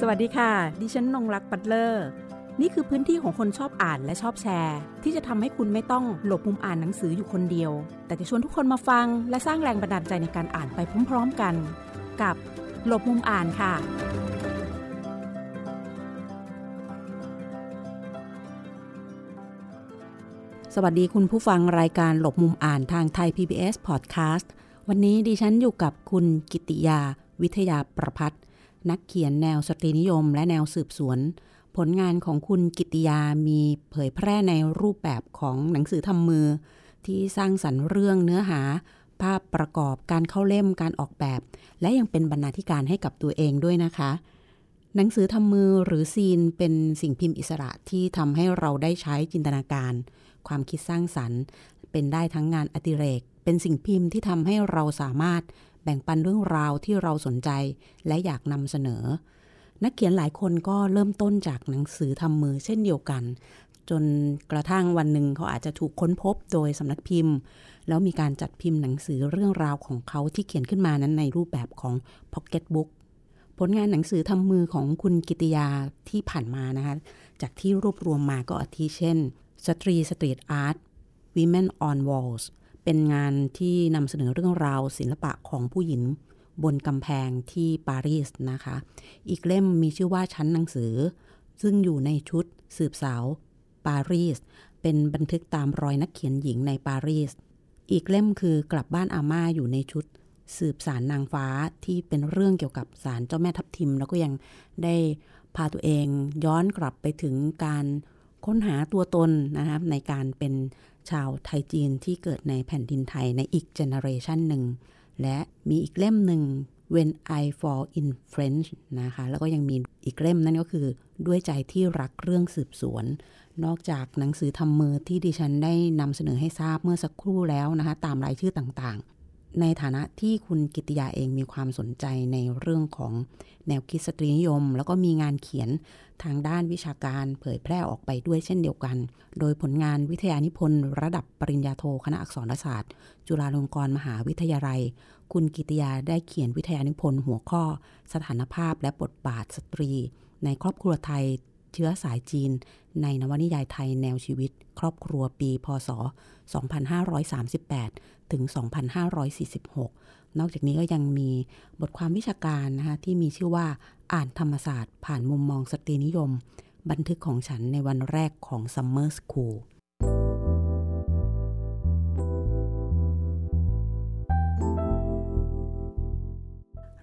สวัสดีค่ะ ดิฉันนงรักปัตเลอร์ นี่คือพื้นที่ของคนชอบอ่านและชอบแชร์ ที่จะทำให้คุณไม่ต้องหลบมุมอ่านหนังสืออยู่คนเดียว แต่จะชวนทุกคนมาฟัง และสร้างแรงบันดาลใจในการอ่านไปพร้อมๆกัน กับหลบมุมอ่านค่ะ สวัสดีคุณผู้ฟังรายการหลบมุมอ่านทางไทย PBS Podcast วันนี้ดิฉันอยู่กับคุณกิติยา วิทยาประพัฒนั นักเขียนแนวสตรีนิยม และแนวสืบสวน ผลงานของคุณกิติยามีเผยแพร่ในรูปแบบของหนังสือทำมือ ที่สร้างสรรค์เรื่องเนื้อหา ภาพประกอบการเข้าเล่มการออกแบบ และยังเป็นบรรณาธิการให้กับตัวเองด้วยนะคะ หนังสือทำมือหรือซีนเป็นสิ่งพิมพ์อิสระที่ทำให้เราได้ใช้จินตนาการ ความคิดสร้างสรรค์ เป็นได้ทั้งงานอดิเรก เป็นสิ่งพิมพ์ที่ทำให้เราสามารถ แบ่งปันเรื่องราวที่เราสนใจและอยากนำเสนอ นักเขียนหลายคนก็เริ่มต้นจากหนังสือทำมือเช่นเดียวกัน จนกระทั่งวันหนึ่งเขาอาจจะถูกค้นพบโดยสำนักพิมพ์ แล้วมีการจัดพิมพ์หนังสือเรื่องราวของเขาที่เขียนขึ้นมานั้นในรูปแบบของ Pocket Book ผลงานหนังสือทำมือของคุณกิติยาที่ผ่านมานะคะ จากที่รวบรวมมาก็อาทิเช่น สตรี street art Women on Walls เป็นงานที่นำเสนอเรื่องราวศิลปะของผู้หญิงบนกำแพงที่ปารีสนะคะ อีกเล่มมีชื่อว่าชั้นหนังสือ ซึ่งอยู่ในชุดสืบสาวปารีส เป็นบันทึกตามรอยนักเขียนหญิงในปารีส อีกเล่มคือกลับบ้านอาม่าอยู่ในชุด สืบสารนางฟ้าที่เป็นเรื่องเกี่ยวกับศาลเจ้าแม่ทับทิม แล้วก็ยังได้พาตัวเองย้อนกลับไปถึงการค้นหาตัวตนนะคะในการเป็น ชาวไทยจีนที่เกิดในแผ่นดินไทยในอีก generation หนึ่ง และมีอีกเล่มหนึ่ง When I Fall in French นะคะ แล้วก็ยังมีอีกเล่มนั่นก็คือ ด้วยใจที่รักเรื่องสืบสวน นอกจากหนังสือทำมือที่ดิฉันได้นำเสนอให้ทราบเมื่อสักครู่แล้วนะคะ ตามรายชื่อต่าง ในฐานะที่คุณกิติยาเองมีความสนใจในเรื่องของแนวคิดสตรีนิยม แล้วก็มีงานเขียนทางด้านวิชาการเผยแพร่ออกไปด้วยเช่นเดียวกัน โดยผลงานวิทยานิพนธ์ระดับปริญญาโทคณะอักษรศาสตร์ จุฬาลงกรณ์มหาวิทยาลัย คุณกิติยาได้เขียนวิทยานิพนธ์หัวข้อ สถานภาพและบทบาทสตรี ในครอบครัวไทย เชื้อสายจีน ในนวนิยายไทยแนวชีวิต ครอบครัวปีพศ 2538 ถึง 2546 นอกจากนี้ก็ยังมีบทความวิชาการนะคะที่มีชื่อว่าอ่านธรรมศาสตร์ ผ่านมุมมองสตรีนิยม บันทึกของฉันในวันแรกของ Summer School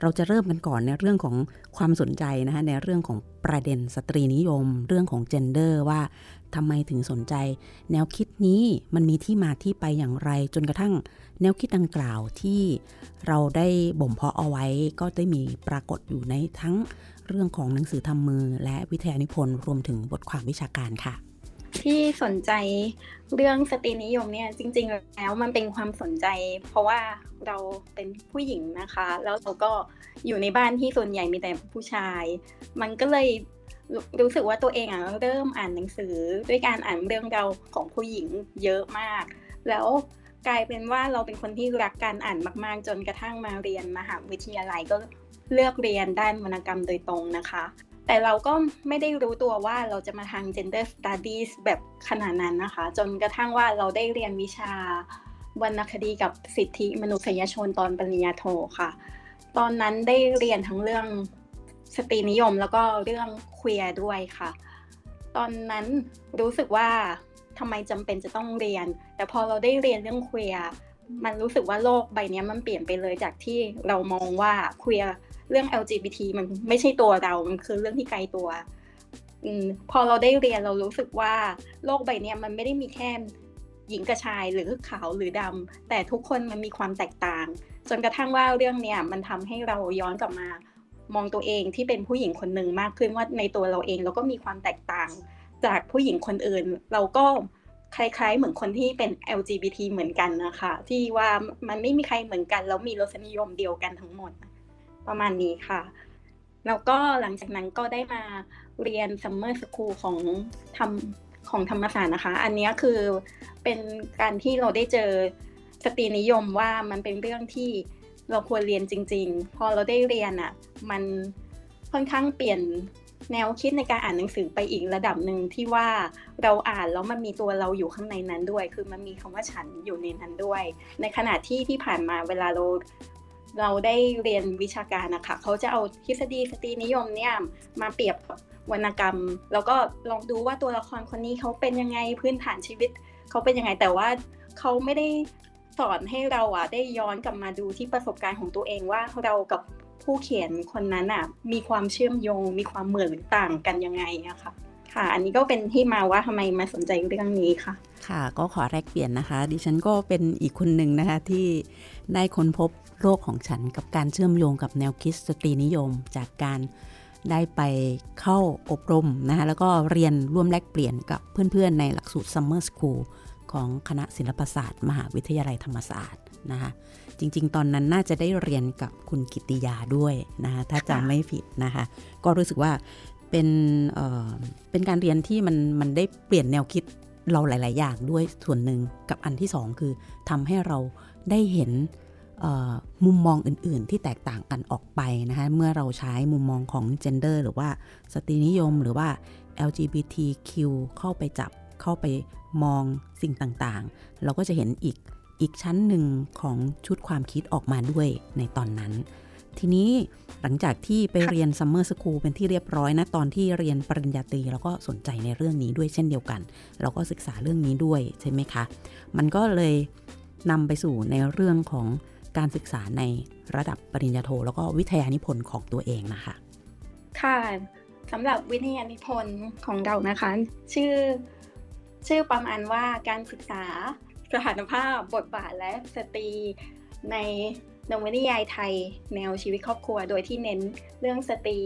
เราจะเริ่มกันก่อนในเรื่องของความสนใจนะคะในเรื่องของประเด็นสตรีนิยม เรื่องของ gender ว่าทำไมถึงสนใจ แนวคิดนี้มันมีที่มาที่ไปอย่างไร จนกระทั่งแนวคิดดังกล่าวที่เราได้บ่มเพาะเอาไว้ก็ได้มีปรากฏอยู่ในทั้งเรื่องของหนังสือทำมือและวิทยานิพนธ์รวมถึงบทความวิชาการค่ะ ที่สนใจเรื่องสตรีนิยมเนี่ยจริง ๆ แล้วมันเป็นความสนใจ เพราะว่าเราเป็นผู้หญิงนะคะ แล้วเราก็อยู่ในบ้านที่ส่วนใหญ่มีแต่ผู้ชาย มันก็เลยรู้สึกว่าตัวเองอะเริ่มอ่านหนังสือ ด้วยการอ่านเรื่องเราของผู้หญิงเยอะมาก แล้วกลายเป็นว่าเราเป็นคนที่รักการอ่านมาก ๆ จนกระทั่งมาเรียนมหาวิทยาลัยก็เลือกเรียนด้านวรรณกรรมโดยตรงนะคะ แต่เราก็ไม่ได้รู้ตัวว่าเราจะมาทาง gender studies แบบขนาดนั้นนะคะ จนกระทั่งว่าเราได้เรียนวิชาวรรณคดีกับสิทธิมนุษยชนตอนปริญญาโทค่ะ ตอนนั้นได้เรียนทั้งเรื่องสตรีนิยมแล้วก็เรื่องเคลียร์ด้วยค่ะ ตอนนั้นรู้สึกว่าทำไมจำเป็นจะต้องเรียน แต่พอเราได้เรียนเรื่องเคลียร์มันรู้สึกว่าโลกใบนี้มันเปลี่ยนไปเลยจากที่เรามองว่าเคลียร์ เรื่อง LGBT มันไม่ใช่ตัวเรา มันคือเรื่องที่ไกลตัวอพอเราได้เรียนเรารู้สึกว่าโลกใบนี้มันไม่ได้มีแค่หญิงกับชายหรือขาวหรือดำแต่ทุกคนมันมีความแตกต่าง จนกระทั่งว่าเรื่องเนี้ยมันทำให้เราย้อนกลับมา มองตัวเองที่เป็นผู้หญิงคนหนึ่งมากขึ้นว่าในตัวเราเองเราก็มีความแตกต่าง จากผู้หญิงคนอื่น เราก็คล้ายๆ เหมือนคนที่เป็น LGBT เหมือนกันนะคะ ที่ว่ามันไม่มีใครเหมือนกัน แล้วมีรสนิยมเดียวกันทั้งหมด ประมาณนี้ค่ะ แล้วก็หลังจากนั้นก็ได้มาเรียน Summer School ของทำของธรรมศาสตร์นะคะ อันนี้คือเป็นการที่เราได้เจอสตรีนิยมว่ามันเป็นเรื่องที่เราควรเรียนจริง ๆ พอเราได้เรียนอะ่ะ มันค่อนข้างเปลี่ยนแนวคิดในการอ่านหนังสือไปอีกระดับหนึ่งที่ว่าเราอ่านแล้วมันมีตัวเราอยู่ข้างในนั้นด้วย คือมันมีคำว่าฉันอยู่ในนั้นด้วย ในขณะที่ที่ผ่านมาเวลาเรา เราได้เรียนวิชาการนะคะเขาจะเอาทฤษฎีสตรีนิยมเนี่ยมาเปรียบวรรณกรรม แล้วก็ลองดูว่าตัวละครคนนี้เขาเป็นยังไงพื้นฐานชีวิตเขาเป็นยังไงแต่ว่าเขาไม่ได้สอนให้เราอะได้ย้อนกลับมาดูที่ประสบการณ์ของตัวเองว่าเรากับผู้เขียนคนนั้นอะมีความเชื่อมโยง มีความเหมือนหรือต่างกันยังไงอะค่ะค่ะ อันนี้ก็เป็นที่มาว่าทำไมมาสนใจเรื่องนี้ค่ะ ค่ะก็ขอแลกเปลี่ยนนะคะ ดิฉันก็เป็นอีกคนหนึ่งนะคะที่ได้ค้นพบโลกของฉันกับการเชื่อมโยงกับแนวคิดสตรีนิยม จากการได้ไปเข้าอบรมนะคะแล้วก็เรียนร่วมแลกเปลี่ยนกับเพื่อนๆ ในหลักสูตร Summer School ของคณะศิลปศาสตร์ มหาวิทยาลัยธรรมศาสตร์นะคะจริงๆ ตอนนั้นน่าจะได้เรียนกับคุณกิติยาด้วยนะคะถ้าจำไม่ผิดนะคะก็รู้สึกว่าเป็นเเป็นการเรียนที่มันมันได้เปลี่ยนแนวคิด เราหลาย ๆ อย่างด้วยส่วนหนึ่งกับอันที่สองคือทำให้เราได้เห็นมุมมองอื่น ๆ ที่แตกต่างกันออกไปนะคะเมื่อเราใช้มุมมองของ gender หรือว่าสตรีนิยมหรือว่า LGBTQ เข้าไปจับเข้าไปมองสิ่งต่าง ๆ เราก็จะเห็นอีกอีกชั้นหนึ่งของชุดความคิดออกมาด้วยในตอนนั้น ทีนี้หลังจากที่ไปเรียน Summer School เป็นที่เรียบร้อยนะ ตอนที่เรียนปริญญาตรีเราก็สนใจในเรื่องนี้ด้วยเช่นเดียวกัน เราก็ศึกษาเรื่องนี้ด้วยใช่ไหมคะ มันก็เลยนำไปสู่ในเรื่องของการศึกษาในระดับปริญญาโท แล้วก็วิทยานิพนธ์ของตัวเองนะคะ ค่ะสำหรับวิทยานิพนธ์ของเรานะคะ ชื่อชื่อประมาณว่าการศึกษาสถานภาพบทบาทและสตรีใน นวนิยายไทยแนวชีวิตครอบครัว โดยที่เน้นเรื่องสตรี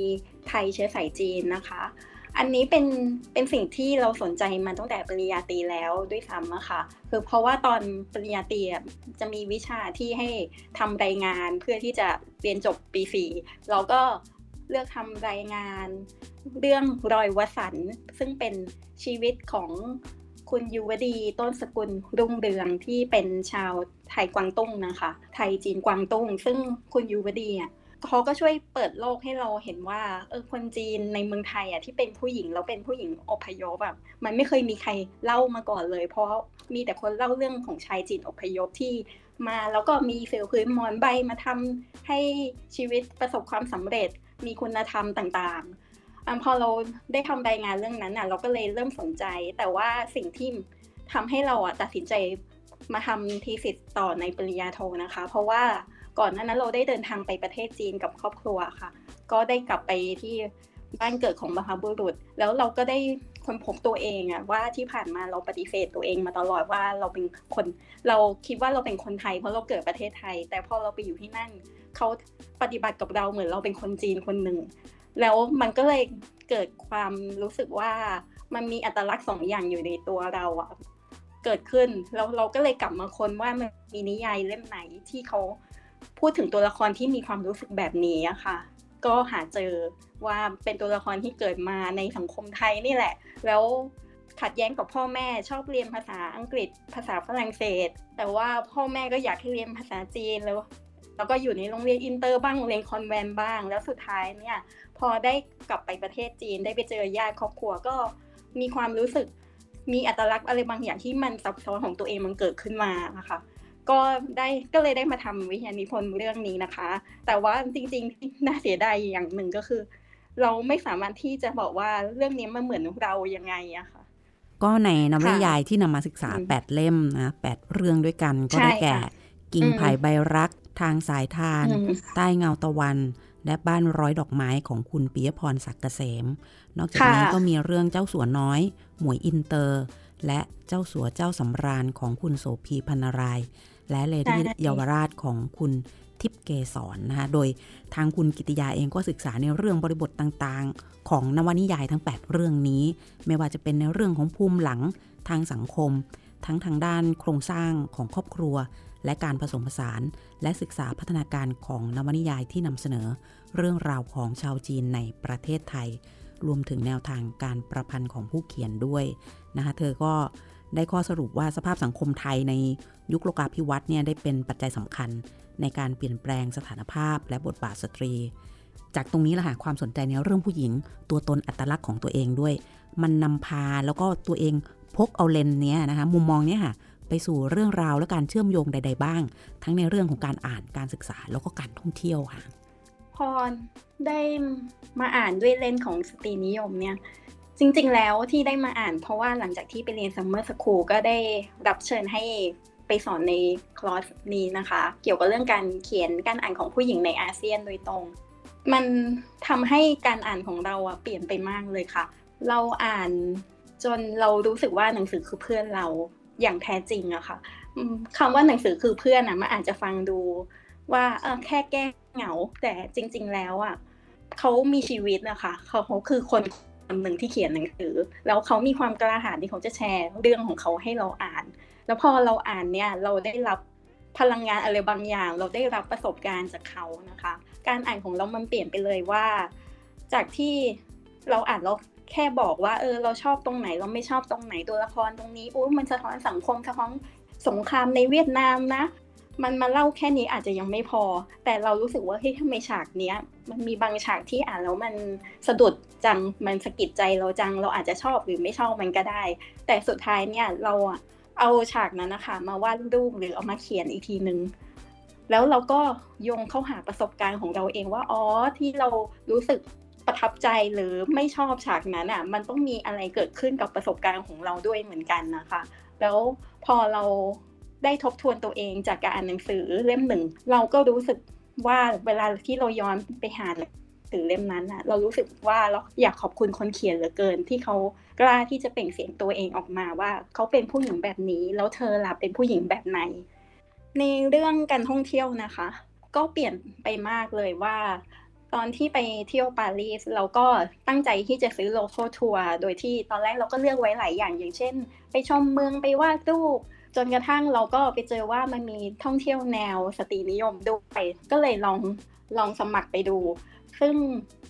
ไทยเชื้อสายจีนนะคะ อันนี้เป็นเป็นสิ่งที่เราสนใจมาตั้งแต่ปริญญาตรีแล้วด้วยซ้ำอะค่ะคือเพราะว่าตอนปริญญาตรีจะมีวิชาที่ให้ทำรายงานเพื่อที่จะเรียนจบปีสี่เราก็เลือกทำรายงานเรื่องรอยวสันซึ่งเป็นชีวิตของ คุณยุวดีต้นสกุลรุ่งเรืองที่เป็นชาวไทยกวางตุ้งนะคะ ไทยจีนกวางตุ้ง ซึ่งคุณยุวดีอะเขาก็ช่วยเปิดโลกให้เราเห็นว่าเออคนจีนในเมืองไทยอะที่เป็นผู้หญิงแล้วเป็นผู้หญิงอพยพแบบมันไม่เคยมีใครเล่ามาก่อนเลย เพราะมีแต่คนเล่าเรื่องของชายจีนอพยพที่มาแล้วก็มีเซลล์พื้นมอนใบมาทำให้ชีวิตประสบความสำเร็จมีคุณธรรมต่าง อพอเราได้ทำรายงานเรื่องนั้นอะ เราก็เลยเริ่มสนใจ แต่ว่าสิ่งที่ทำให้เราอะตัดสินใจมาทำทีสิทธ์ต่อในปริญญาโทนะคะ เพราะว่าก่อนหน้านั้นเราได้เดินทางไปประเทศจีนกับครอบครัวค่ะ ก็ได้กลับไปที่บ้านเกิดของบรรพบุรุษ แล้วเราก็ได้คนพบตัวเองอะว่าที่ผ่านมาเราปฏิเสธตัวเองมาตลอดว่าเราเป็นคน เราคิดว่าเราเป็นคนไทยเพราะเราเกิดประเทศไทย แต่พอเราไปอยู่ที่นั่นเขาปฏิบัติกับเราเหมือนเราเป็นคนจีนคนหนึ่ง แล้วมันก็เลยเกิดความรู้สึกว่ามันมีอัตลักษณ์สองอย่างอยู่ในตัวเราอะเกิดขึ้นแล้วเราก็เลยกลับมาค้นว่ามันมีนิยายเล่มไหนที่เขาพูดถึงตัวละครที่มีความรู้สึกแบบนี้อะค่ะ ก็หาเจอว่าเป็นตัวละครที่เกิดมาในสังคมไทยนี่แหละ แล้วขัดแย้งกับพ่อแม่ชอบเรียนภาษาอังกฤษภาษาฝรั่งเศส แต่ว่าพ่อแม่ก็อยากให้เรียนภาษาจีนแล้ว แล้วก็อยู่ในโรงเรียนอินเตอร์บ้างโรงเรียนคอนแวนต์บ้าง แล้วสุดท้ายเนี่ยพอได้กลับไปประเทศจีนได้ไปเจอญาติครอบครัวก็มีความรู้สึกมีอัตลักษณ์อะไรบางอย่างที่มันซับซ้อนของตัวเองมันเกิดขึ้นมานะคะก็ได้ก็เลยได้มาทำวิทยานิพนธ์เรื่องนี้นะคะ แต่ว่าจริงๆน่าเสียดายอย่างหนึ่งก็คือ เราไม่สามารถที่จะบอกว่าเรื่องนี้มันเหมือนเรายังไงอะค่ะ ก็ในนวนิยายที่นำมาศึกษาแปดเล่มนะแปดเรื่องด้วยกันก็ได้แก่ กิ่งไผ่ใบรัก ทางสายธาร ใต้เงาตะวัน และบ้านร้อยดอกไม้ของคุณปิยะพรศักดิ์เกษม นอกจากนี้ก็มีเรื่องเจ้าสัวน้อย หมวยอินเตอร์ และเจ้าสัวเจ้าสำราญของคุณโสภีพรรณราย และเลดี้เยาวราชของคุณทิพเกสรนนะคะโดยทางคุณกิติยาเองก็ศึกษาในเรื่องบริบทต่างๆ ของนวนิยายทั้ง 8 เรื่องนี้ ไม่ว่าจะเป็นในเรื่องของภูมิหลังทางสังคม ทั้งทางด้านโครงสร้างของครอบครัว และการผสมผสาน และศึกษาพัฒนาการของนวนิยายที่นำเสนอ เรื่องราวของชาวจีนในประเทศไทย รวมถึงแนวทางการประพันธ์ของผู้เขียนด้วยนะคะเธอก็ได้ข้อสรุปว่าสภาพสังคมไทยในยุคโลกาภิวัตน์เนี่ยได้เป็นปัจจัยสำคัญ ในการเปลี่ยนแปลงสถานภาพและบทบาทสตรี จากตรงนี้แหละค่ะความสนใจในเรื่องผู้หญิง ตัวตนอัตลักษณ์ของตัวเองด้วย มันนำพาแล้วก็ตัวเองพกเอาเลนเนี้ยนะคะมุมมองเนี้ยค่ะ ไปสู่เรื่องราวและการเชื่อมโยงใด ๆ บ้าง ทั้งในเรื่องของการอ่านการศึกษาแล้วก็การท่องเที่ยวค่ะ พอได้มาอ่านด้วยเลนของสตรีนิยมเนี่ยจริง ๆ แล้วที่ได้มาอ่าน เพราะว่าหลังจากที่ไปเรียน summer school ก็ได้รับเชิญให้ไปสอนในคอร์สนี้นะคะ เกี่ยวกับเรื่องการเขียนการอ่านของผู้หญิงในอาเซียนโดยตรง มันทำให้การอ่านของเราอะเปลี่ยนไปมากเลยค่ะ เราอ่านจนเรารู้สึกว่าหนังสือคือเพื่อนเรา อย่างแท้จริงอะค่ะคำว่าหนังสือคือเพื่อนอะมันอาจจะฟังดูว่าเออแค่แก้เหงา แต่จริง ๆ แล้วอะเขามีชีวิตนะคะเขาเขาคือคนคนหนึ่งที่เขียนหนังสือ แล้วเขามีความกล้าหาญที่เขาจะแชร์เรื่องของเขาให้เราอ่าน แล้วพอเราอ่านเนี่ยเราได้รับพลังงานอะไรบางอย่าง เราได้รับประสบการณ์จากเขานะคะ การอ่านของเรามันเปลี่ยนไปเลยว่า จากที่เราอ่านเรา แค่บอกว่าเออเราชอบตรงไหนเราไม่ชอบตรงไหนตัวละครตรงนี้อู้มันสะท้อนสังคมสะท้อนสงครามในเวียดนามนะ มันมาเล่าแค่นี้อาจจะยังไม่พอ แต่เรารู้สึกว่าเฮ้ยทำไมฉากเนี้ย มันมีบางฉากที่อ่านแล้วมันสะดุดจังมันสะกิดใจเราจังเราอาจจะชอบหรือไม่ชอบมันก็ได้ แต่สุดท้ายเนี่ยเราเอาฉากนั้นนะคะ มาวาดรูปหรือเอามาเขียนอีกทีนึงแล้วเราก็โยงเข้าหาประสบการณ์ของเราเองว่าอ๋อที่เรารู้สึก ประทับใจหรือไม่ชอบฉากนั้นอะ มันต้องมีอะไรเกิดขึ้นกับประสบการณ์ของเราด้วยเหมือนกันนะคะ แล้วพอเราได้ทบทวนตัวเองจากการอ่านหนังสือเล่มหนึ่ง เราก็รู้สึกว่าเวลาที่เราย้อนไปหาหนังสือเล่มนั้นอะเรารู้สึกว่าเราอยากขอบคุณคนเขียนเหลือเกิน ที่เขากล้าที่จะเปล่งเสียงตัวเองออกมาว่าเขาเป็นผู้หญิงแบบนี้ แล้วเธอล่ะเป็นผู้หญิงแบบไหน ในเรื่องการท่องเที่ยวนะคะ ก็เปลี่ยนไปมากเลยว่า ตอนที่ไปเที่ยวปารีสเราก็ตั้งใจที่จะซื้อโลโก้ทัวร์โดยที่ตอนแรกเราก็เลือกไว้หลายอย่างอย่างเช่น ไปชมเมืองไปวาดรูปจนกระทั่งเราก็ไปเจอว่ามันมีท่องเที่ยวแนวสตรีนิยมด้วยก็เลยลองลองสมัครไปดู ซึ่ง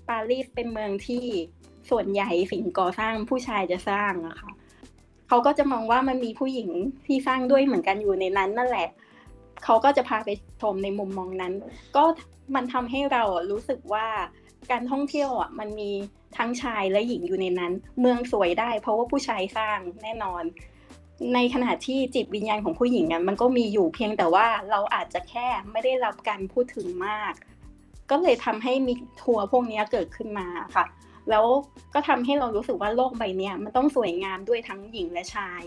ปารีสเป็นเมืองที่ส่วนใหญ่สิ่งก่อสร้างผู้ชายจะสร้างอะค่ะเขาก็จะมองว่ามันมีผู้หญิงที่สร้างด้วยเหมือนกันอยู่ในนั้นนั่นแหละ เขาก็จะพาไปชมในมุมมองนั้น ก็ มันทำให้เรารู้สึกว่าการท่องเที่ยวอะมันมีทั้งชายและหญิงอยู่ในนั้น เมืองสวยได้ เพราะว่าผู้ชายสร้างแน่นอน ในขณะที่จิตวิญญาณของผู้หญิงอะมันก็มีอยู่เพียงแต่ว่าเราอาจจะแค่ไม่ได้รับการพูดถึงมาก ก็เลยทำให้มีทัวร์พวกนี้เกิดขึ้นมาค่ะ แล้วก็ทำให้เรารู้สึกว่าโลกใบนี้มันต้องสวยงามด้วยทั้งหญิงและชาย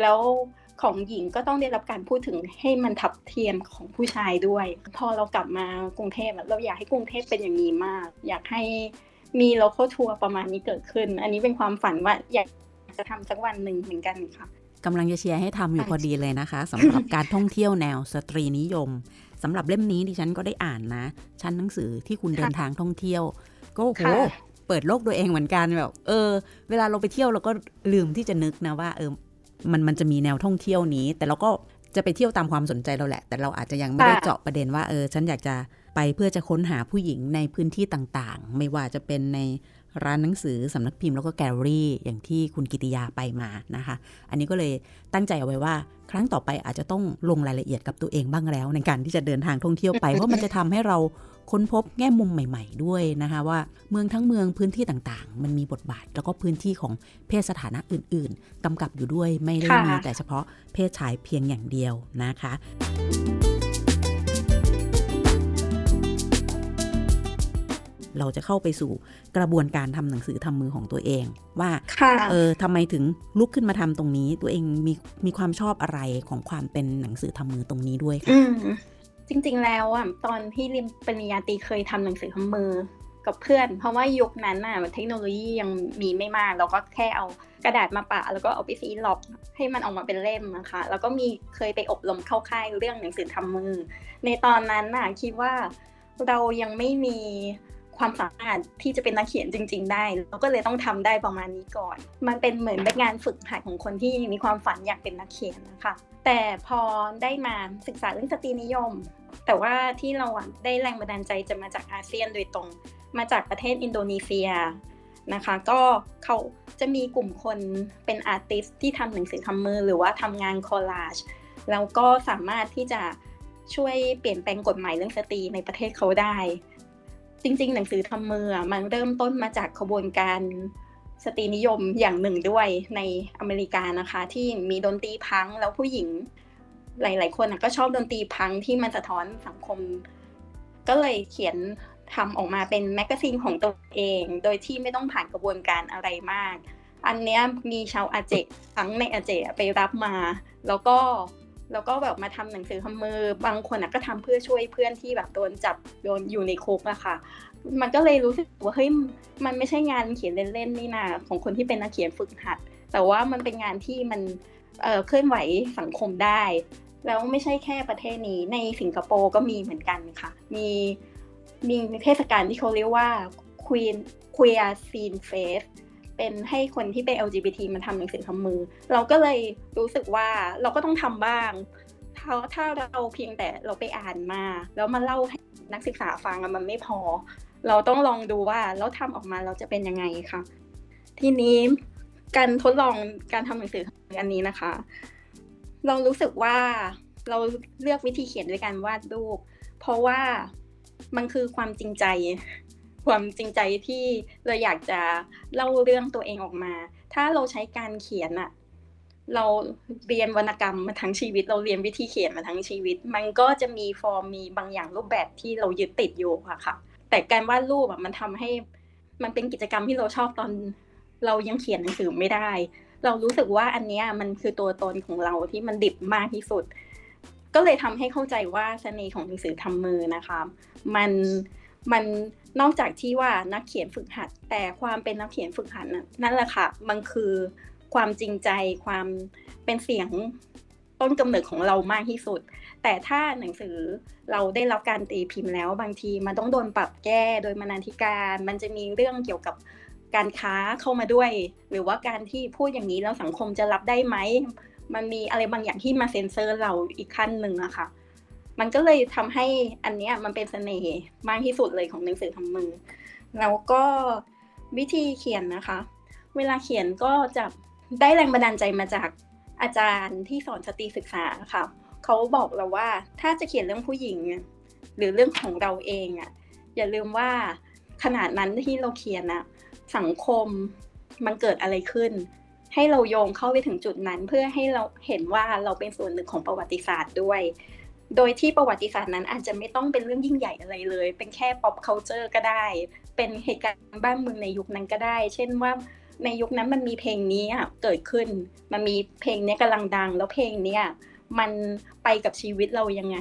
แล้ว ของหญิงก็ต้องได้รับการพูดถึงให้มันทัดเทียมของผู้ชายด้วย พอเรากลับมากรุงเทพเราอยากให้กรุงเทพเป็นอย่างนี้มาก อยากให้มี local tour ประมาณนี้เกิดขึ้น อันนี้เป็นความฝันว่าอยากจะทำสักวันหนึ่งเหมือนกันค่ะกำลังจะเชียร์ให้ทำอยู่พอดีเลยนะคะสำหรับการท่องเที่ยวแนวสตรีนิยมสำหรับเล่มนี้ดิฉันก็ได้อ่านนะ ชั้นหนังสือที่คุณเดินทางท่องเที่ยว ก็โหเปิดโลกตัวเองเหมือนกันแบบ เออ เวลาเราไปเที่ยวเราก็ลืมที่จะนึกนะว่าเออ มันมันจะมีแนวท่องเที่ยวนี้ แต่เราก็จะไปเที่ยวตามความสนใจเราแหละ แต่เราอาจจะยังไม่ได้เจาะประเด็นว่าเออฉันอยากจะไปเพื่อจะค้นหาผู้หญิงในพื้นที่ต่างๆ ไม่ว่าจะเป็นในร้านหนังสือสำนักพิมพ์แล้วก็แกลเลอรี่ อย่างที่คุณกิติยาไปมานะคะ อันนี้ก็เลยตั้งใจเอาไว้ว่า ครั้งต่อไปอาจจะต้องลงรายละเอียดกับตัวเองบ้างแล้ว ในการที่จะเดินทางท่องเที่ยวไป เพราะมันจะทำให้เรา ค้นพบแง่มุมใหม่ ๆ ด้วยนะคะว่าเมืองทั้งเมืองพื้นที่ต่างๆ มันมีบทบาท แล้วก็พื้นที่ของเพศสถานะอื่น ๆกำกับอยู่ด้วยไม่ได้มีแต่เฉพาะเพศชายเพียงอย่างเดียวนะคะเราจะเข้าไปสู่กระบวนการทำหนังสือทำมือของตัวเอง ว่าเออทำไมถึงลุกขึ้นมาทำตรงนี้ ตัวเองมีมีความชอบอะไรของความเป็นหนังสือทำมือตรงนี้ด้วยค่ะ จริงๆ แล้วอะตอนที่ริมปริญญาตรีเคยทำหนังสือทำมือกับเพื่อน เพราะว่ายุคนั้นน่ะเทคโนโลยียังมีไม่มาก เราก็แค่เอากระดาษมาปะ แล้วก็เอาไปซีล็อกให้มันออกมาเป็นเล่มนะคะ แล้วก็มีเคยไปอบรมเข้าค่ายเรื่องหนังสือทำมือ ในตอนนั้นน่ะคิดว่าเรายังไม่มีความสามารถที่จะเป็นนักเขียนจริง ๆ ได้เราก็เลยต้องทำได้ประมาณนี้ก่อน มันเป็นเหมือนเป็นงานฝึกหัดของคนที่มีความฝันอยากเป็นนักเขียนนะคะ แต่พอได้มาศึกษาเรื่องสตรีนิยม แต่ว่าที่เราได้แรงบันดาลใจจะมาจากอาเซียนโดยตรง มาจากประเทศอินโดนีเซียนะคะ ก็เขาจะมีกลุ่มคนเป็น artist ที่ทำหนังสือทำมือหรือว่าทำงาน collage แล้วก็สามารถที่จะช่วยเปลี่ยนแปลงกฎหมายเรื่องสตรีในประเทศเขาได้ จริง ๆ หนังสือทำมือมันเริ่มต้นมาจากขบวนการ สตรีนิยมอย่างหนึ่งด้วยในอเมริกานะคะ ที่มีดนตรีพังแล้วผู้หญิงหลาย ๆ คนก็ชอบดนตรีพังที่มันสะท้อนสังคม ก็เลยเขียนทำออกมาเป็น magazine ของตัวเอง โดยที่ไม่ต้องผ่านกระบวนการอะไรมาก อันนี้มีชาวอาเจทั้งในอาเจไปรับมา แล้วก็แล้วก็แบบมาทำหนังสือทำมือบางคนก็ทำเพื่อช่วยเพื่อนที่แบบโดนจับโดนอยู่ในคุกอะค่ะ มันก็เลยรู้สึกว่าเฮ้ยมันไม่ใช่งานเขียนเล่นๆนี่นาของคนที่เป็นนักเขียนฝึกหัด แต่ว่ามันเป็นงานที่มันเเคลื่อนไหวสังคมได้ แล้วไม่ใช่แค่ประเทศนี้ในสิงคโปร์ก็มีเหมือนกันค่ะ มีมีเทศกาลที่เขาเรียกว่า Queen Queer Scene Fest เป็นให้คนที่เป็น LGBT มาทำหนังสือทำมือ เราก็เลยรู้สึกว่าเราก็ต้องทำบ้างถ้าถ้าเราเพียงแต่เราไปอ่านมา แล้วมาเล่าให้นักศึกษาฟังมันไม่พอ เราต้องลองดูว่าแล้วทำออกมาเราจะเป็นยังไงคะทีนี้การทดลองการทำหนังสืออันนี้นะคะ เรารู้สึกว่าเราเลือกวิธีเขียนด้วยการวาดรูป เพราะว่ามันคือความจริงใจ ความจริงใจที่เราอยากจะเล่าเรื่องตัวเองออกมา ถ้าเราใช้การเขียนอะเราเรียนวรรณกรรมมาทั้งชีวิต เราเรียนวิธีเขียนมาทั้งชีวิต มันก็จะมีฟอร์มมีบางอย่างรูปแบบที่เรายึดติดอยู่ค่ะค่ะ แต่การวาดรูปอะมันทำให้มันเป็นกิจกรรมที่เราชอบตอน เรายังเขียนหนังสือไม่ได้ เรารู้สึกว่าอันนี้มันคือตัวตนของเราที่มันดิบมากที่สุด ก็เลยทำให้เข้าใจว่าเสน่ห์ของหนังสือทำมือนะคะ มันมันนอกจากที่ว่านักเขียนฝึกหัด แต่ความเป็นนักเขียนฝึกหัดนั่นแหละค่ะมันคือความจริงใจความเป็นเสียงต้นกำเนิดของเรามากที่สุด แต่ถ้าหนังสือเราได้รับการตีพิมพ์แล้ว บางทีมันต้องโดนปรับแก้โดยมานาธิการ มันจะมีเรื่องเกี่ยวกับการค้าเข้ามาด้วย หรือว่าการที่พูดอย่างนี้แล้วสังคมจะรับได้ไหม มันมีอะไรบางอย่างที่มาเซ็นเซอร์เราอีกขั้นหนึ่งอะค่ะ มันก็เลยทำให้อันนี้มันเป็นเสน่ห์มากที่สุดเลยของหนังสือทำมือ แล้วก็วิธีเขียนนะคะ เวลาเขียนก็จะได้แรงบันดาลใจมาจากอาจารย์ที่สอนสตรีศึกษาค่ะ เขาบอกเราว่า ถ้าจะเขียนเรื่องผู้หญิง หรือเรื่องของเราเองอะอย่าลืมว่าขนาดนั้นที่เราเขียนอะสังคมมันเกิดอะไรขึ้น ให้เราโยงเข้าไปถึงจุดนั้น เพื่อให้เราเห็นว่าเราเป็นส่วนหนึ่งของประวัติศาสตร์ด้วย โดยที่ประวัติศาสตร์นั้นอาจจะไม่ต้องเป็นเรื่องยิ่งใหญ่อะไรเลย เป็นแค่ pop culture ก็ได้ เป็นเหตุการณ์บ้านเมืองในยุคนั้นก็ได้ เช่นว่าในยุคนั้นมันมีเพลงนี้เกิดขึ้น มันมีเพลงนี้กำลังดัง แล้วเพลงนี้ มันไปกับชีวิตเรายังไง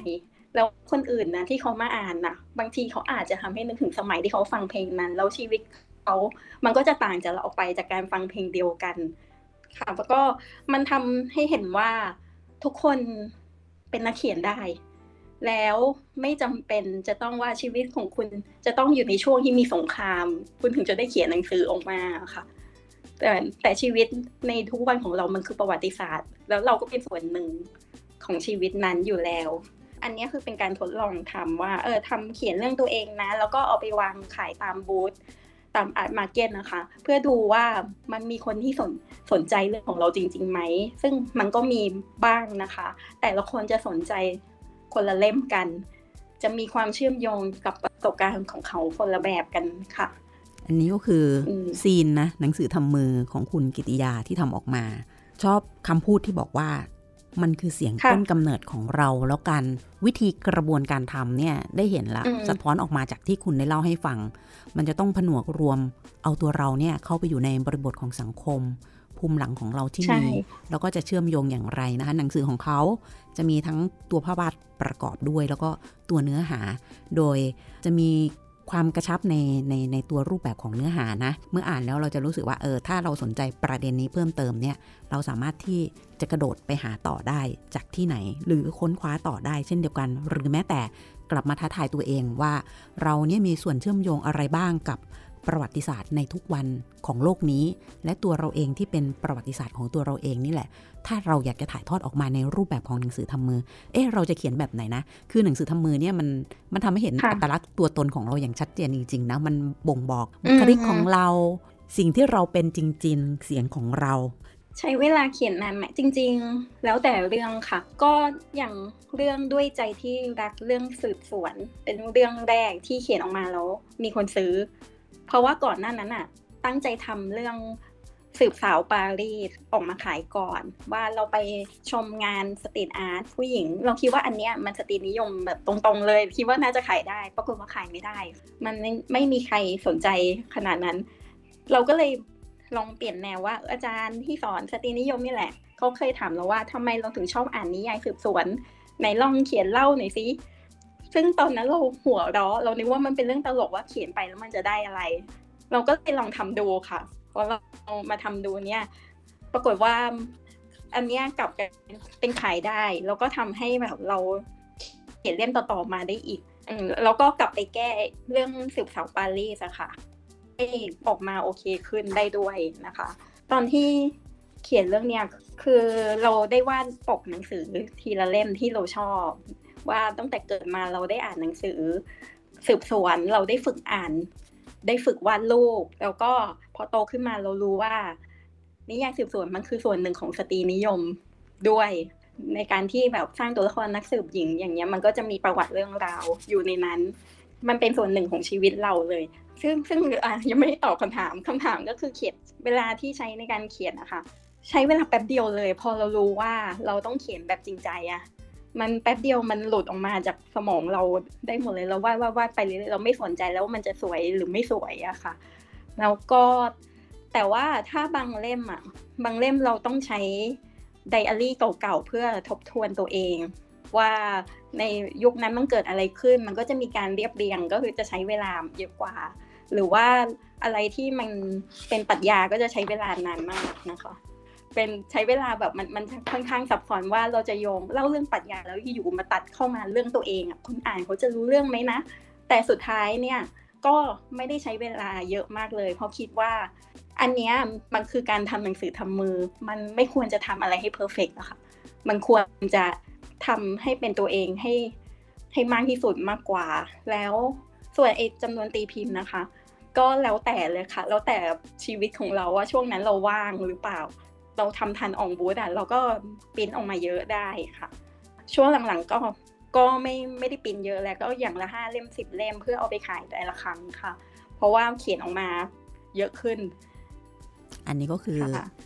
แล้วคนอื่นนะที่เขามาอ่านนะบางทีเขาอาจจะทำให้นึกถึงสมัยที่เขาฟังเพลงนั้น แล้วชีวิตเขามันก็จะต่างจากเราออกไปจากการฟังเพลงเดียวกัน ค่ะแล้วก็มันทำให้เห็นว่าทุกคนเป็นนักเขียนได้ แล้วไม่จำเป็นจะต้องว่าชีวิตของคุณจะต้องอยู่ในช่วงที่มีสงคราม คุณถึงจะได้เขียนหนังสือออกมาค่ะ แต่แต่ชีวิตในทุกวันของเรามันคือประวัติศาสตร์ แล้วเราก็เป็นส่วนหนึ่งของชีวิตนั้นอยู่แล้ว อันนี้คือเป็นการทดลองทำว่า เออทำเขียนเรื่องตัวเองนะ แล้วก็เอาไปวางขายตามบูธตาม art market นะคะ เพื่อดูว่ามันมีคนที่สนสนใจเรื่องของเราจริงๆไหม ซึ่งมันก็มีบ้างนะคะ แต่ละคนจะสนใจคนละเล่มกัน จะมีความเชื่อมโยงกับประสบการณ์ของเขาคนละแบบกันค่ะ อันนี้ก็คือ zine นะหนังสือทำมือของคุณกิติยาที่ทำออกมา ชอบคำพูดที่บอกว่ามันคือเสียงต้นกำเนิดของเราแล้วกันวิธีกระบวนการทำเนี่ยได้เห็นละสะท้อนออกมาจากที่คุณได้เล่าให้ฟัง มันจะต้องผนวกรวมเอาตัวเราเนี่ยเข้าไปอยู่ในบริบทของสังคม ภูมิหลังของเราที่มี แล้วก็จะเชื่อมโยงอย่างไรนะคะ หนังสือของเขาจะมีทั้งตัวภาพวาดประกอบด้วย แล้วก็ตัวเนื้อหา โดยจะมี ความกระชับในในในตัวรูปแบบของเนื้อหานะ เมื่ออ่านแล้วเราจะรู้สึกว่าเออถ้าเราสนใจประเด็นนี้เพิ่มเติมเนี่ยเราสามารถที่จะกระโดดไปหาต่อได้จากที่ไหน หรือค้นคว้าต่อได้เช่นเดียวกัน หรือแม้แต่กลับมาท้าทายตัวเองว่า เราเนี่ยมีส่วนเชื่อมโยงอะไรบ้างกับ ประวัติศาสตร์ในทุกวันของโลกนี้ และตัวเราเองที่เป็นประวัติศาสตร์ของตัวเราเองนี่แหละ ถ้าเราอยากจะถ่ายทอดออกมาในรูปแบบของหนังสือทำมือ เอ๊ะเราจะเขียนแบบไหนนะ คือหนังสือทำมือเนี่ยมันมันทำให้เห็นอัตลักษณ์ตัวตนของเราอย่างชัดเจนจริงๆนะมันบ่งบอกบุคลิกของเรา สิ่งที่เราเป็นจจริง ๆ เสียงของเราใช้เวลาเขียนนานไหมจริง ๆ แล้วแต่เรื่องค่ะ ก็อย่างเรื่องด้วยใจที่รักเรื่องสืบสวน เป็นเรื่องแรกที่เขียนออกมาแล้ว มีคนซื้อ เพราะว่าก่อนหน้านั้นอะ ตั้งใจทำเรื่องสืบสาวปารีสออกมาขายก่อน ว่าเราไปชมงาน street art ผู้หญิง เราคิดว่าอันเนี้ยมันสตรีนิยมแบบตรงๆเลย คิดว่าน่าจะขายได้ ปรากฏว่าขายไม่ได้ มันไม่มีใครสนใจขนาดนั้น เราก็เลยลองเปลี่ยนแนวว่า อาจารย์ที่สอนสตรีนิยมนี่แหละเขาเคยถามเราว่าทำไมเราถึงชอบอ่านนิยายสืบสวนไหนลองเขียนเล่าหน่อยสิ ซึ่งตอนนั้นเราหัวเราะเรานึกว่ามันเป็นเรื่องตลกว่าเขียนไปแล้วมันจะได้อะไร เราก็เลยลองทำดูค่ะพอเรามาทำดูเนี่ย ปรากฏว่า อันเนี้ยกลับเป็นขายได้ แล้วก็ทำให้แบบเราเขียนเล่มต่อๆมาได้อีกแล้วก็กลับไปแก้เรื่องสืบสาวปารีสอะค่ะให้ออกมาโอเคขึ้นได้ด้วยนะคะ ตอนที่เขียนเรื่องเนี้ยคือเราได้วาดปกหนังสือทีละเล่มที่เราชอบ ว่าตั้งแต่เกิดมาเราได้อ่านหนังสือ สืบสวนเราได้ฝึกอ่าน ได้ฝึกวาดรูป แล้วก็พอโตขึ้นมาเรารู้ว่า นิยายสืบสวนมันคือส่วนหนึ่งของสตรีนิยมด้วย ในการที่แบบสร้างตัวละครนักสืบหญิง อย่างเงี้ยมันก็จะมีประวัติเรื่องราวอยู่ในนั้น มันเป็นส่วนหนึ่งของชีวิตเราเลย ซึ่งซึ่งอะยังไม่ตอบคำถามคำถามก็คือเขียนเวลาที่ใช้ในการเขียนนะคะใช้เวลาแป๊บเดียวเลย พอเรารู้ว่าเราต้องเขียนแบบจริงใจอะ มันแป๊บเดียวมันหลุดออกมาจากสมองเราได้หมดเลยเราวาดวาดวาดไปเรื่อยเราไม่สนใจแล้วว่ามันจะสวยหรือไม่สวยอะค่ะ แล้วก็แต่ว่าถ้าบางเล่มอะบางเล่มเราต้องใช้ไดอารี่เก่าๆเพื่อทบทวนตัวเอง ว่าในยุคนั้นมันเกิดอะไรขึ้น มันก็จะมีการเรียบเรียงก็คือจะใช้เวลาเยอะกว่า หรือว่าอะไรที่มันเป็นปรัชญาก็จะใช้เวลานานมากนะคะ เป็นใช้เวลาแบบมันมันค่อนข้างซับซ้อนว่าเราจะโยงเล่าเรื่องปรัชญาแล้วอยู่มาตัดเข้ามาเรื่องตัวเองอะคนอ่านเขาจะรู้เรื่องไหมนะ แต่สุดท้ายเนี่ยก็ไม่ได้ใช้เวลาเยอะมากเลย เพราะคิดว่าอันนี้มันคือการทำหนังสือทำมือ มันไม่ควรจะทำอะไรให้เพอร์เฟกต์อะค่ะมันควรจะทำให้เป็นตัวเองให้ให้มากที่สุดมากกว่า แล้วส่วนไอ้จำนวนตีพิมพ์นะคะ ก็แล้วแต่เลยค่ะ แล้วแต่ชีวิตของเราว่าช่วงนั้นเราว่างหรือเปล่า เราทำทันอองบูธอะเราก็ปิ้นออกมาเยอะได้ค่ะ ช่วงหลังๆก็ก็ไม่ไม่ได้ปิ้นเยอะแล้วก็อย่างละห้าเล่มสิบเล่มเพื่อเอาไปขายแต่ละครั้งค่ะ เพราะว่าเขียนออกมาเยอะขึ้น อันนี้ก็คือ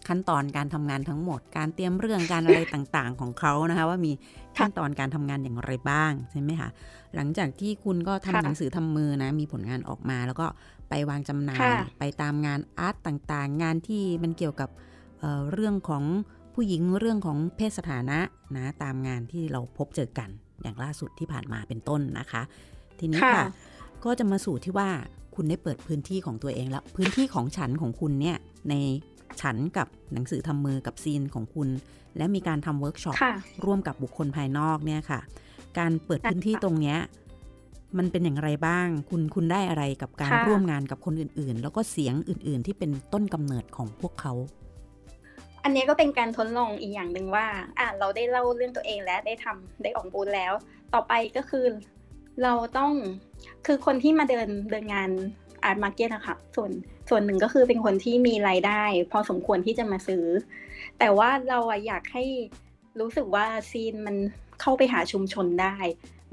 ขั้นตอนการทำงานทั้งหมด การเตรียมเรื่องการอะไรต่างๆ ของเขานะคะ ว่ามีขั้นตอนการทำงานอย่างไรบ้างใช่ไหมคะหลังจากที่คุณก็ทำหนังสือทำมือนะมีผลงานออกมาแล้วก็ไปวางจำหน่าย ไปตามงานอาร์ตต่างๆ งานที่มันเกี่ยวกับ เรื่องของผู้หญิงเรื่องของเพศสถานะนะตามงานที่เราพบเจอกันอย่างล่าสุดที่ผ่านมาเป็นต้นนะคะ ทีนี้ค่ะ ก็จะมาสู่ที่ว่าคุณได้เปิดพื้นที่ของตัวเองแล้ว พื้นที่ของฉันของคุณเนี่ยในฉันกับหนังสือทำมือกับ zine ของคุณ และมีการทำเวิร์กช็อปร่วมกับบุคคลภายนอกเนี่ยค่ะ การเปิดพื้นที่ตรงเนี้ยมันเป็นอย่างไรบ้าง คุณคุณได้อะไรกับการร่วมงานกับคนอื่นๆ แล้วก็เสียงอื่นๆ ที่เป็นต้นกำเนิดของพวกเขา อันนี้ก็เป็นการทดลองอีกอย่างหนึ่งว่า อ่าเราได้เล่าเรื่องตัวเองแล้วได้ทำได้ออกบูธแล้ว ต่อไปก็คือเราต้องคือคนที่มาเดินเดินงาน art market นะคะส่วนส่วนหนึ่งก็คือเป็นคนที่มีรายได้ พอสมควรที่จะมาซื้อ แต่ว่าเราอยากให้รู้สึกว่า zine มันเข้าไปหาชุมชนได้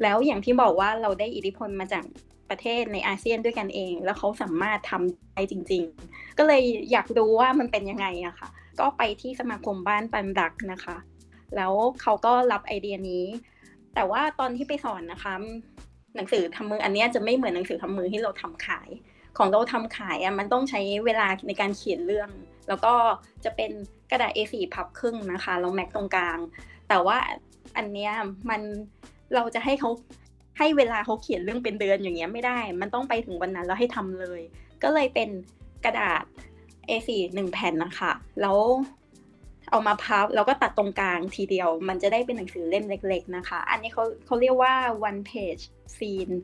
แล้วอย่างที่บอกว่าเราได้อิทธิพลมาจากประเทศในอาเซียนด้วยกันเอง แล้วเขาสามารถทำได้จริง ๆ ก็เลยอยากรู้ว่ามันเป็นยังไงอะค่ะ ก็ไปที่สมาคมบ้านปันดักนะคะ แล้วเขาก็รับไอเดียนี้ แต่ว่าตอนที่ไปสอนนะคะ หนังสือทำมืออันนี้จะไม่เหมือนหนังสือทำมือที่เราทำขาย ของเราทำขายอะมันต้องใช้เวลาในการเขียนเรื่อง แล้วก็จะเป็นกระดาษ A4 พับครึ่งนะคะแล้วแม็กตรงกลาง แต่ว่าอันเนี้ยมันเราจะให้เขาให้เวลาเขาเขียนเรื่องเป็นเดือนอย่างเงี้ยไม่ได้ มันต้องไปถึงวันนั้นแล้วให้ทำเลย ก็เลยเป็นกระดาษ A4 หนึ่งแผ่นนะคะ แล้วเอามาพับแล้วก็ตัดตรงกลางทีเดียว มันจะได้เป็นหนังสือเล่มเล็ก ๆ นะคะ อันนี้เขาเขาเรียกว่า one page scene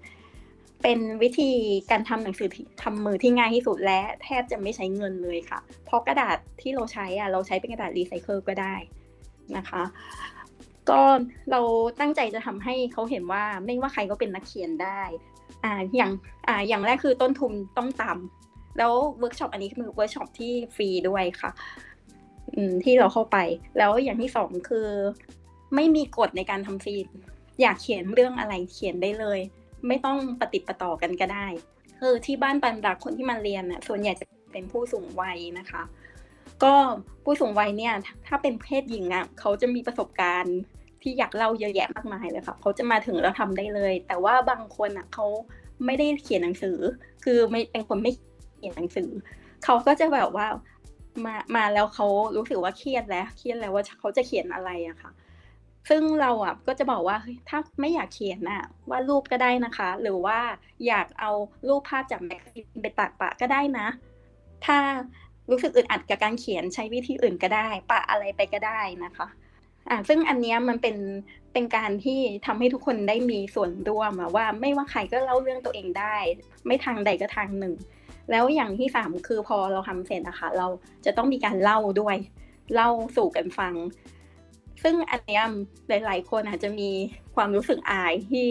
เป็นวิธีการทำหนังสือทำมือที่ง่ายที่สุดและแทบจะไม่ใช้เงินเลยค่ะ เพราะกระดาษที่เราใช้อะเราใช้เป็นกระดาษรีไซเคิลก็ได้นะคะ ก็เราตั้งใจจะทำให้เขาเห็นว่าไม่ว่าใครก็เป็นนักเขียนได้อ่าอย่างอ่าอย่างแรกคือต้นทุนต้องต่ำ แล้วเวิร์กช็อปอันนี้คือเวิร์กช็อปที่ฟรีด้วยค่ะที่เราเข้าไป แล้วอย่างที่สองคือ ไม่มีกฎในการทำ zine อยากเขียนเรื่องอะไรเขียนได้เลย ไม่ต้องปะติดปะต่อกันก็ได้ คือที่บ้านปันรักคนที่มาเรียนน่ะส่วนใหญ่จะเป็นผู้สูงวัยนะคะ ก็ผู้สูงวัยเนี่ย ถ้าเป็นเพศหญิงอะเขาจะมีประสบการณ์ที่อยากเล่าเยอะแยะมากมายเลยค่ะเขาจะมาถึงแล้วทำได้เลย แต่ว่าบางคนอะเขาไม่ได้เขียนหนังสือ คือไม่เป็นคนไม่ เขียนหนังสือ เขาก็จะแบบว่ามามาแล้วเขารู้สึกว่าเครียดแล้วเครียดแล้วว่าเขาจะเขียนอะไรอะค่ะ ซึ่งเราอะก็จะบอกว่าถ้าไม่อยากเขียนน่ะว่ารูปก็ได้นะคะ หรือว่าอยากเอารูปภาพจากแมกกาซีนไปตัดปะก็ได้นะ ถ้ารู้สึกอึดอัดกับการเขียนใช้วิธีอื่นก็ได้ ปะอะไรไปก็ได้นะคะอ่าซึ่งอันนี้มันเป็นเป็นการที่ทำให้ทุกคนได้มีส่วนร่วมว่าไม่ว่าใครก็เล่าเรื่องตัวเองได้ ไม่ทางใดก็ทางหนึ่ง แล้วอย่างที่สามคือพอเราทำเสร็จนะคะเราจะต้องมีการเล่าด้วยเล่าสู่กันฟัง ซึ่งอันนี้หลาย ๆ คนอาจจะมีความรู้สึกอายที่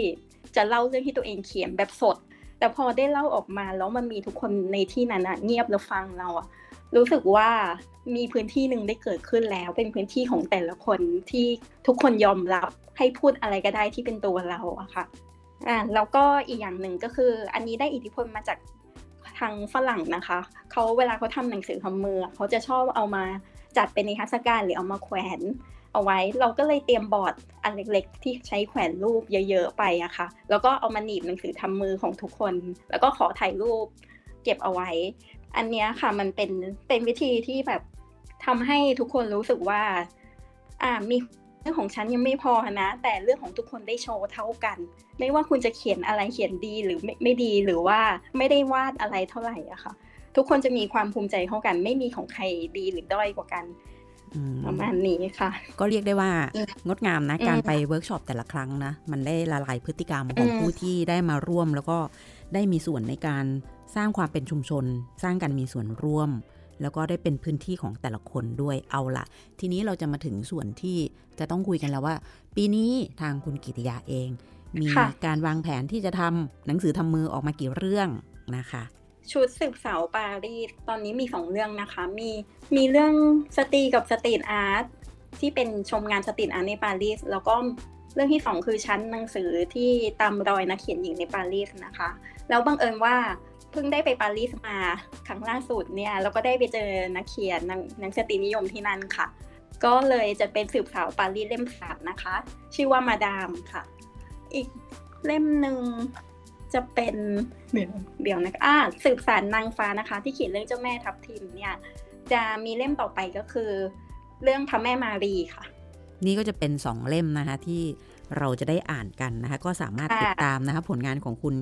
จะเล่าเรื่องที่ตัวเองเขียนแบบสด แต่พอได้เล่าออกมาแล้วมันมีทุกคนในที่นั้นอะเงียบแล้วฟังเราอะรู้สึกว่ามีพื้นที่หนึ่งได้เกิดขึ้นแล้ว เป็นพื้นที่ของแต่ละคนที่ทุกคนยอมรับให้พูดอะไรก็ได้ที่เป็นตัวเราอะค่ะอ่าแล้วก็อีกอย่างหนึ่งก็คือ อันนี้ได้อิทธิพลมาจาก ทางฝรั่งนะคะเขาเวลาเขาทำหนังสือทำมือเขาจะชอบเอามาจัดเป็นนิทรรศการหรือเอามาแขวนเอาไว้ เราก็เลยเตรียมบอร์ดอันเล็กๆ ที่ใช้แขวนรูปเยอะๆไปอะค่ะ แล้วก็เอามาหนีบหนังสือทำมือของทุกคน แล้วก็ขอถ่ายรูปเก็บเอาไว้ อันนี้ค่ะมันเป็นเป็นวิธีที่แบบทำให้ทุกคนรู้สึกว่าอ่ามี เรื่องของฉันยังไม่พอนะ แต่เรื่องของทุกคนได้โชว์เท่ากัน ไม่ว่าคุณจะเขียนอะไรเขียนดีหรือไม่ไม่ดีหรือว่าไม่ได้วาดอะไรเท่าไหร่อะค่ะ ทุกคนจะมีความภูมิใจเท่ากัน ไม่มีของใครดีหรือด้อยกว่ากันประมาณนี้ค่ะ ก็เรียกได้ว่างดงามนะการไปเวิร์กช็อปแต่ละครั้งนะ มันได้ละลายพฤติกรรมของผู้ที่ได้มาร่วม แล้วก็ได้มีส่วนในการสร้างความเป็นชุมชน สร้างการมีส่วนร่วม แล้วก็ได้เป็นพื้นที่ของแต่ละคนด้วยเอาละทีนี้เราจะมาถึงส่วนที่จะต้องคุยกันแล้วว่า ปีนี้ทางคุณกิติยาเอง มีการวางแผนที่จะทำหนังสือทำมือออกมากี่เรื่องนะคะชุดสืบสาวปารีสตอนนี้มีสองเรื่องนะคะ มีมีเรื่องสตรีกับ street art ที่เป็นชมงาน street art ในปารีสแล้วก็เรื่องที่สองคือชั้นหนังสือที่ตามรอยนักเขียนหญิงในปารีสนะคะ แล้วบังเอิญว่าเพิ่งได้ไปปารีสมาครั้งล่าสุดเนี่ยแล้วก็ได้ไปเจอนักเขียนนักสตรีนิยมที่นั่นค่ะ ก็เลยจะเป็นสืบสาวปารีสเล่มสามนะคะ ชื่อว่ามาดามค่ะ อีกเล่มหนึ่งจะเป็นเดี๋ยวนะอ่าสืบสารนางฟ้านะคะ ที่เขียนเรื่องเจ้าแม่ทับทิมเนี่ย จะมีเล่มต่อไปก็คือ เรื่องพระแม่มารีค่ะ นี่ก็จะเป็นสองเล่มนะคะที่เราจะได้อ่านกันนะคะ ก็สามารถติดตามนะคะผลงานของคุณ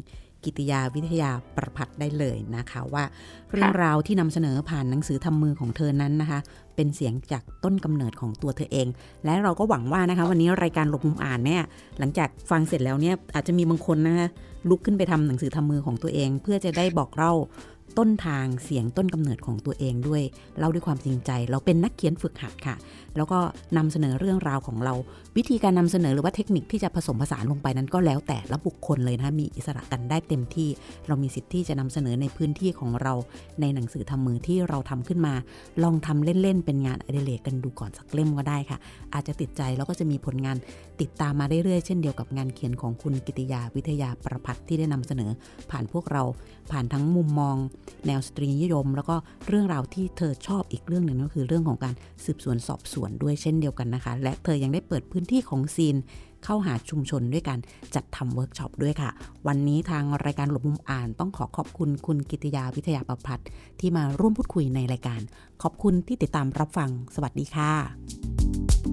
กิติยาวิทยาประพัดได้เลยนะคะ ว่าเรื่องราวที่นำเสนอผ่านหนังสือทำมือของเธอนั้นนะคะ เป็นเสียงจากต้นกำเนิดของตัวเธอเอง และเราก็หวังว่านะคะวันนี้รายการหลบมุมอ่านเนี่ยหลังจากฟังเสร็จแล้วเนี่ยอาจจะมีบางคนนะคะลุกขึ้นไปทำหนังสือทำมือของตัวเอง เพื่อจะได้บอกเล่า ต้นทางเสียงต้นกำเนิดของตัวเองด้วยเล่าด้วยความจริงใจ เราเป็นนักเขียนฝึกหัดค่ะ แล้วก็นำเสนอเรื่องราวของเรา วิธีการนำเสนอหรือว่าเทคนิคที่จะผสมผสานลงไปนั้นก็แล้วแต่ละบุคคลเลยนะมีอิสระกันได้เต็มที่ เรามีสิทธิ์ที่จะนำเสนอในพื้นที่ของเรา ในหนังสือทำมือที่เราทำขึ้นมา ลองทำเล่นๆเป็นงานอดิเรกกันดูก่อนสักเล่มก็ได้ค่ะ อาจจะติดใจแล้วก็จะมีผลงานติดตามมาเรื่อยๆเช่นเดียวกับงานเขียนของคุณกิติยาวิทยาประพัฒที่ได้นำเสนอ ผ่านพวกเราผ่านทั้งมุมมองแนวสตรีนิยม แล้วก็เรื่องราวที่เธอชอบอีกเรื่องหนึ่งก็คือเรื่องของการสืบสวนสอบสวนด้วยเช่นเดียวกันนะคะ และเธอยังได้เปิดพื้นที่ของ zine เข้าหาชุมชนด้วยการจัดทำเวิร์กช็อปด้วยค่ะ วันนี้ทางรายการหลบมุมอ่านต้องขอขอบคุณคุณกิติยาวิทยาประพัฒที่มาร่วมพูดคุยในรายการ ขอบคุณที่ติดตามรับฟัง สวัสดีค่ะ